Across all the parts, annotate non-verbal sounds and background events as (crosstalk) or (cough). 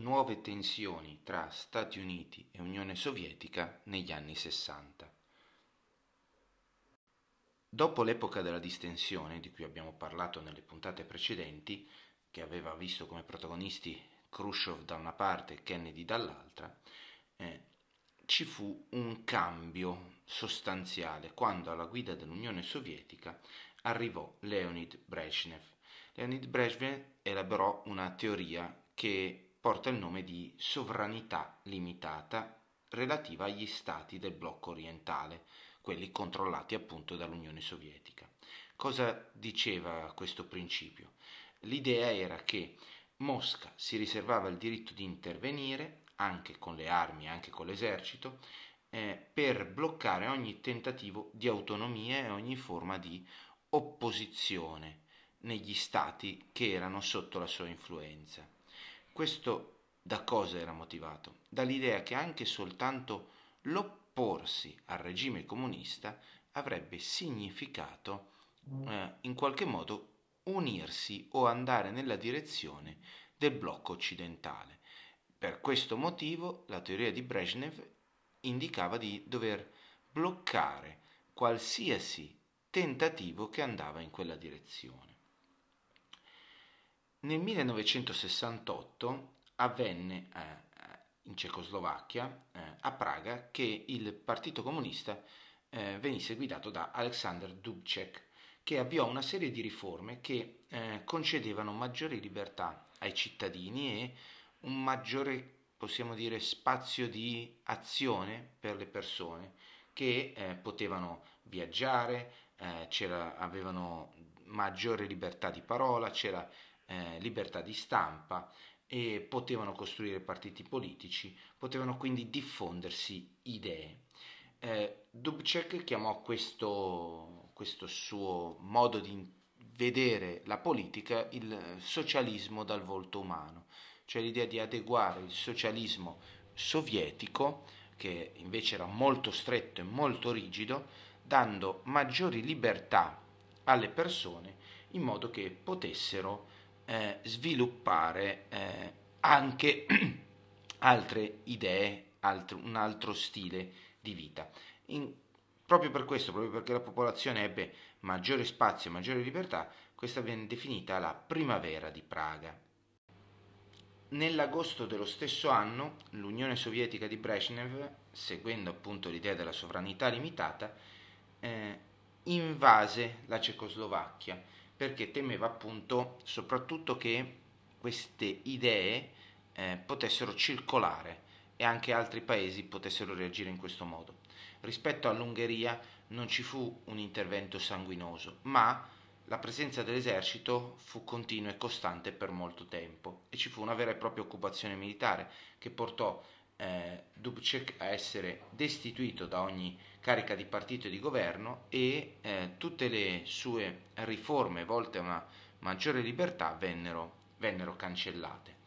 nuove tensioni tra Stati Uniti e Unione Sovietica negli anni 60. Dopo l'epoca della distensione, di cui abbiamo parlato nelle puntate precedenti, che aveva visto come protagonisti Khrushchev da una parte e Kennedy dall'altra, eh, ci fu un cambio sostanziale quando alla guida dell'Unione Sovietica arrivò Leonid Brezhnev. Leonid Brezhnev elaborò una teoria che porta il nome di sovranità limitata relativa agli stati del blocco orientale, quelli controllati appunto dall'Unione Sovietica. Cosa diceva questo principio? L'idea era che Mosca si riservava il diritto di intervenire anche con le armi, anche con l'esercito, eh, per bloccare ogni tentativo di autonomia e ogni forma di opposizione negli stati che erano sotto la sua influenza. Questo da cosa era motivato? Dall'idea che anche soltanto l'opporsi al regime comunista avrebbe significato eh, in qualche modo unirsi o andare nella direzione del blocco occidentale. Per questo motivo la teoria di Brezhnev indicava di dover bloccare qualsiasi tentativo che andava in quella direzione. Nel 1968 avvenne eh, in Cecoslovacchia, eh, a Praga, che il Partito Comunista eh, venisse guidato da Alexander Dubček, che avviò una serie di riforme che eh, concedevano maggiori libertà ai cittadini e un maggiore, possiamo dire, spazio di azione per le persone che eh, potevano viaggiare, eh, avevano maggiore libertà di parola, c'era eh, libertà di stampa e potevano costruire partiti politici, potevano quindi diffondersi idee. Eh, Dubček chiamò questo, questo suo modo di vedere la politica il socialismo dal volto umano, cioè l'idea di adeguare il socialismo sovietico, che invece era molto stretto e molto rigido, dando maggiori libertà alle persone in modo che potessero eh, sviluppare eh, anche (clears throat) altre idee, altro, un altro stile di vita. In, proprio per questo, proprio perché la popolazione ebbe maggiore spazio e maggiore libertà, questa viene definita la primavera di Praga. Nell'agosto dello stesso anno, l'Unione Sovietica di Brezhnev, seguendo appunto l'idea della sovranità limitata, eh, invase la Cecoslovacchia perché temeva appunto soprattutto che queste idee eh, potessero circolare e anche altri paesi potessero reagire in questo modo. Rispetto all'Ungheria non ci fu un intervento sanguinoso, ma la presenza dell'esercito fu continua e costante per molto tempo e ci fu una vera e propria occupazione militare che portò eh, Dubček a essere destituito da ogni carica di partito e di governo e eh, tutte le sue riforme volte a una maggiore libertà vennero, vennero cancellate.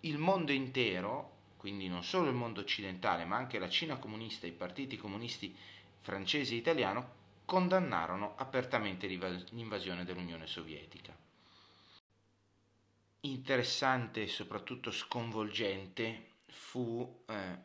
Il mondo intero, quindi non solo il mondo occidentale, ma anche la Cina comunista e i partiti comunisti francesi e italiano, condannarono apertamente l'invasione dell'Unione Sovietica. Interessante e soprattutto sconvolgente fu eh,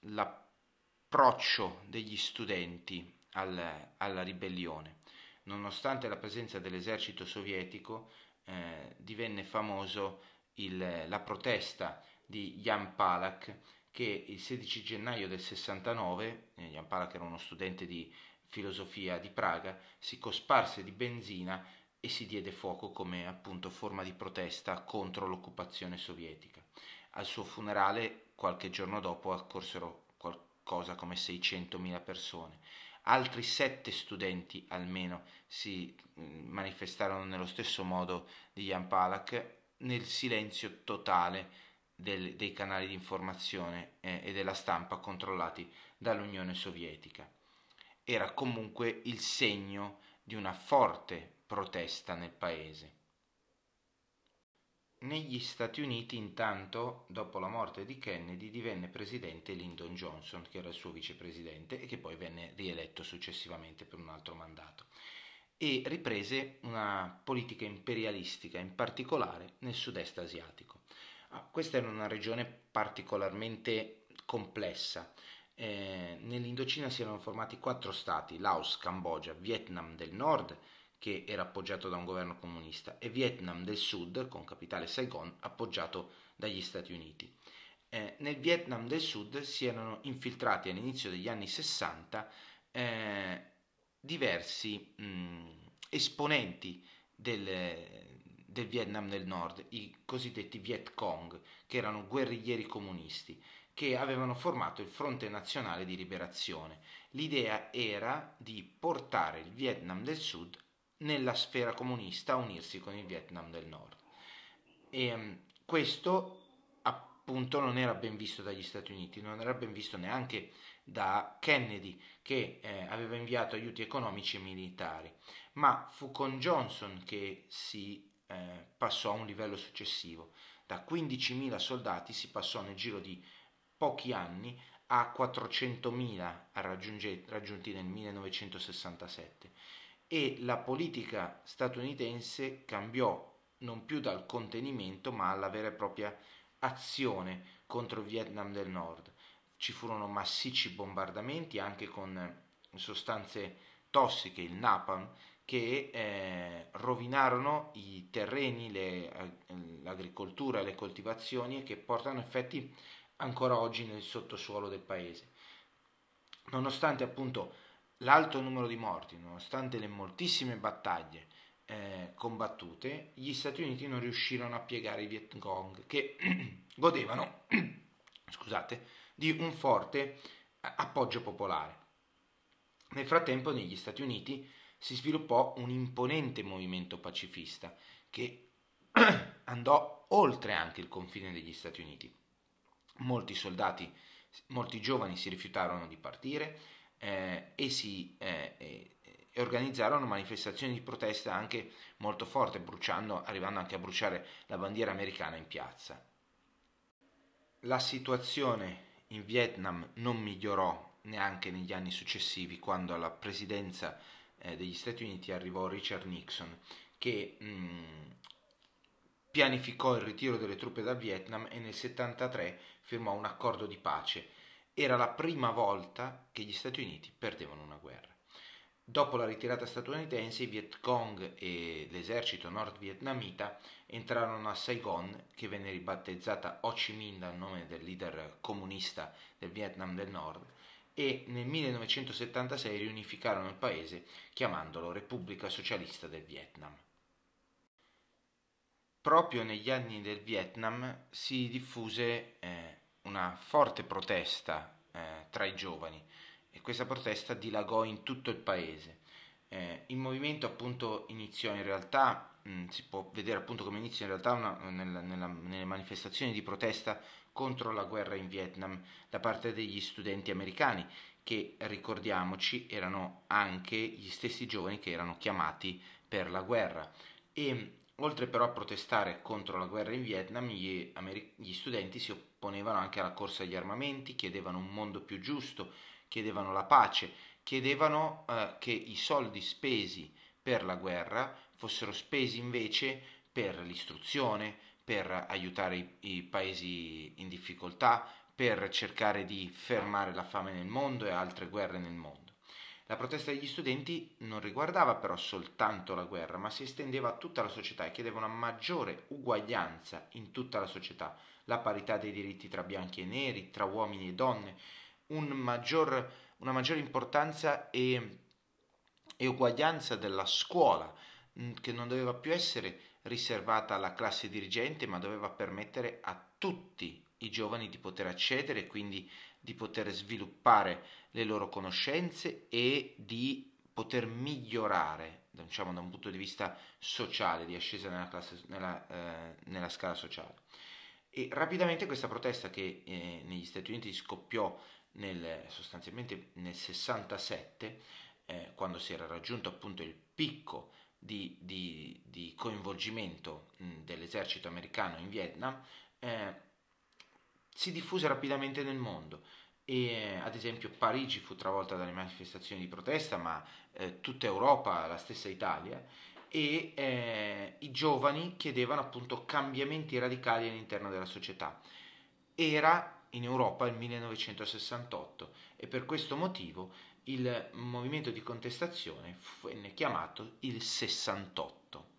l'approccio degli studenti al, alla ribellione. Nonostante la presenza dell'esercito sovietico, eh, divenne famoso il, la protesta di Jan Palak che il 16 gennaio del 69, eh, Jan Palak era uno studente di filosofia di Praga, si cosparse di benzina e si diede fuoco come appunto forma di protesta contro l'occupazione sovietica. Al suo funerale, qualche giorno dopo, accorsero qualcosa come 600.000 persone. Altri sette studenti almeno si mm, manifestarono nello stesso modo di Jan Palak nel silenzio totale del, dei canali di informazione eh, e della stampa controllati dall'Unione Sovietica. Era comunque il segno di una forte protesta nel paese. Negli Stati Uniti, intanto, dopo la morte di Kennedy, divenne presidente Lyndon Johnson, che era il suo vicepresidente e che poi venne rieletto successivamente per un altro mandato, e riprese una politica imperialistica, in particolare nel sud-est asiatico. Ah, questa era una regione particolarmente complessa. Eh, Nell'Indocina si erano formati quattro stati, Laos, Cambogia, Vietnam del Nord, che era appoggiato da un governo comunista, e Vietnam del Sud, con capitale Saigon, appoggiato dagli Stati Uniti. Eh, nel Vietnam del Sud si erano infiltrati all'inizio degli anni 60 eh, diversi mh, esponenti del, del Vietnam del Nord, i cosiddetti Viet Cong, che erano guerriglieri comunisti, che avevano formato il Fronte Nazionale di Liberazione. L'idea era di portare il Vietnam del Sud nella sfera comunista a unirsi con il Vietnam del Nord. E um, questo appunto non era ben visto dagli Stati Uniti, non era ben visto neanche da Kennedy che eh, aveva inviato aiuti economici e militari, ma fu con Johnson che si eh, passò a un livello successivo. Da 15.000 soldati si passò nel giro di pochi anni a 400.000 raggiunti nel 1967 e la politica statunitense cambiò non più dal contenimento ma alla vera e propria azione contro il Vietnam del Nord. Ci furono massicci bombardamenti anche con sostanze tossiche, il napalm, che eh, rovinarono i terreni, le, eh, l'agricoltura, le coltivazioni e che portano effetti ancora oggi nel sottosuolo del paese. Nonostante appunto l'alto numero di morti, nonostante le moltissime battaglie eh, combattute, gli Stati Uniti non riuscirono a piegare i Viet Cong che (clears throat) godevano (clears throat) scusate, di un forte appoggio popolare. Nel frattempo negli Stati Uniti si sviluppò un imponente movimento pacifista che (clears throat) andò oltre anche il confine degli Stati Uniti. Molti soldati, molti giovani si rifiutarono di partire eh, e si eh, e organizzarono manifestazioni di protesta anche molto forti, bruciando, arrivando anche a bruciare la bandiera americana in piazza. La situazione in Vietnam non migliorò neanche negli anni successivi, quando alla presidenza eh, degli Stati Uniti arrivò Richard Nixon, che mh, mm, pianificò il ritiro delle truppe dal Vietnam e nel 1973 firmò un accordo di pace. Era la prima volta che gli Stati Uniti perdevano una guerra. Dopo la ritirata statunitense, i Viet Cong e l'esercito nord-vietnamita entrarono a Saigon, che venne ribattezzata Ho Chi Minh dal nome del leader comunista del Vietnam del Nord, e nel 1976 riunificarono il paese chiamandolo Repubblica Socialista del Vietnam. Proprio negli anni del Vietnam si diffuse eh, una forte protesta eh, tra i giovani e questa protesta dilagò in tutto il paese. Eh, il movimento appunto iniziò in realtà, mh, mm, si può vedere appunto come inizia in realtà una, nella, nella, nelle manifestazioni di protesta contro la guerra in Vietnam da parte degli studenti americani che ricordiamoci erano anche gli stessi giovani che erano chiamati per la guerra e oltre però a protestare contro la guerra in Vietnam gli, Ameri- gli studenti si opponevano anche alla corsa agli armamenti, chiedevano un mondo più giusto, chiedevano la pace, chiedevano eh, che i soldi spesi per la guerra fossero spesi invece per l'istruzione, per aiutare i, i paesi in difficoltà, per cercare di fermare la fame nel mondo e altre guerre nel mondo. La protesta degli studenti non riguardava però soltanto la guerra, ma si estendeva a tutta la società e chiedeva una maggiore uguaglianza in tutta la società, la parità dei diritti tra bianchi e neri, tra uomini e donne, un maggior, una maggiore importanza e, e uguaglianza della scuola, che non doveva più essere riservata alla classe dirigente, ma doveva permettere a tutti giovani di poter accedere, quindi di poter sviluppare le loro conoscenze e di poter migliorare, diciamo, da un punto di vista sociale, di ascesa nella, classe, nella, eh, nella scala sociale. E rapidamente questa protesta che eh, negli Stati Uniti scoppiò nel, sostanzialmente nel 67, eh, quando si era raggiunto appunto il picco di, di, di coinvolgimento mh, dell'esercito americano in Vietnam, eh, si diffuse rapidamente nel mondo e ad esempio Parigi fu travolta dalle manifestazioni di protesta, ma eh, tutta Europa, la stessa Italia, e eh, i giovani chiedevano appunto cambiamenti radicali all'interno della società. Era in Europa il 1968 e per questo motivo il movimento di contestazione venne chiamato il 68.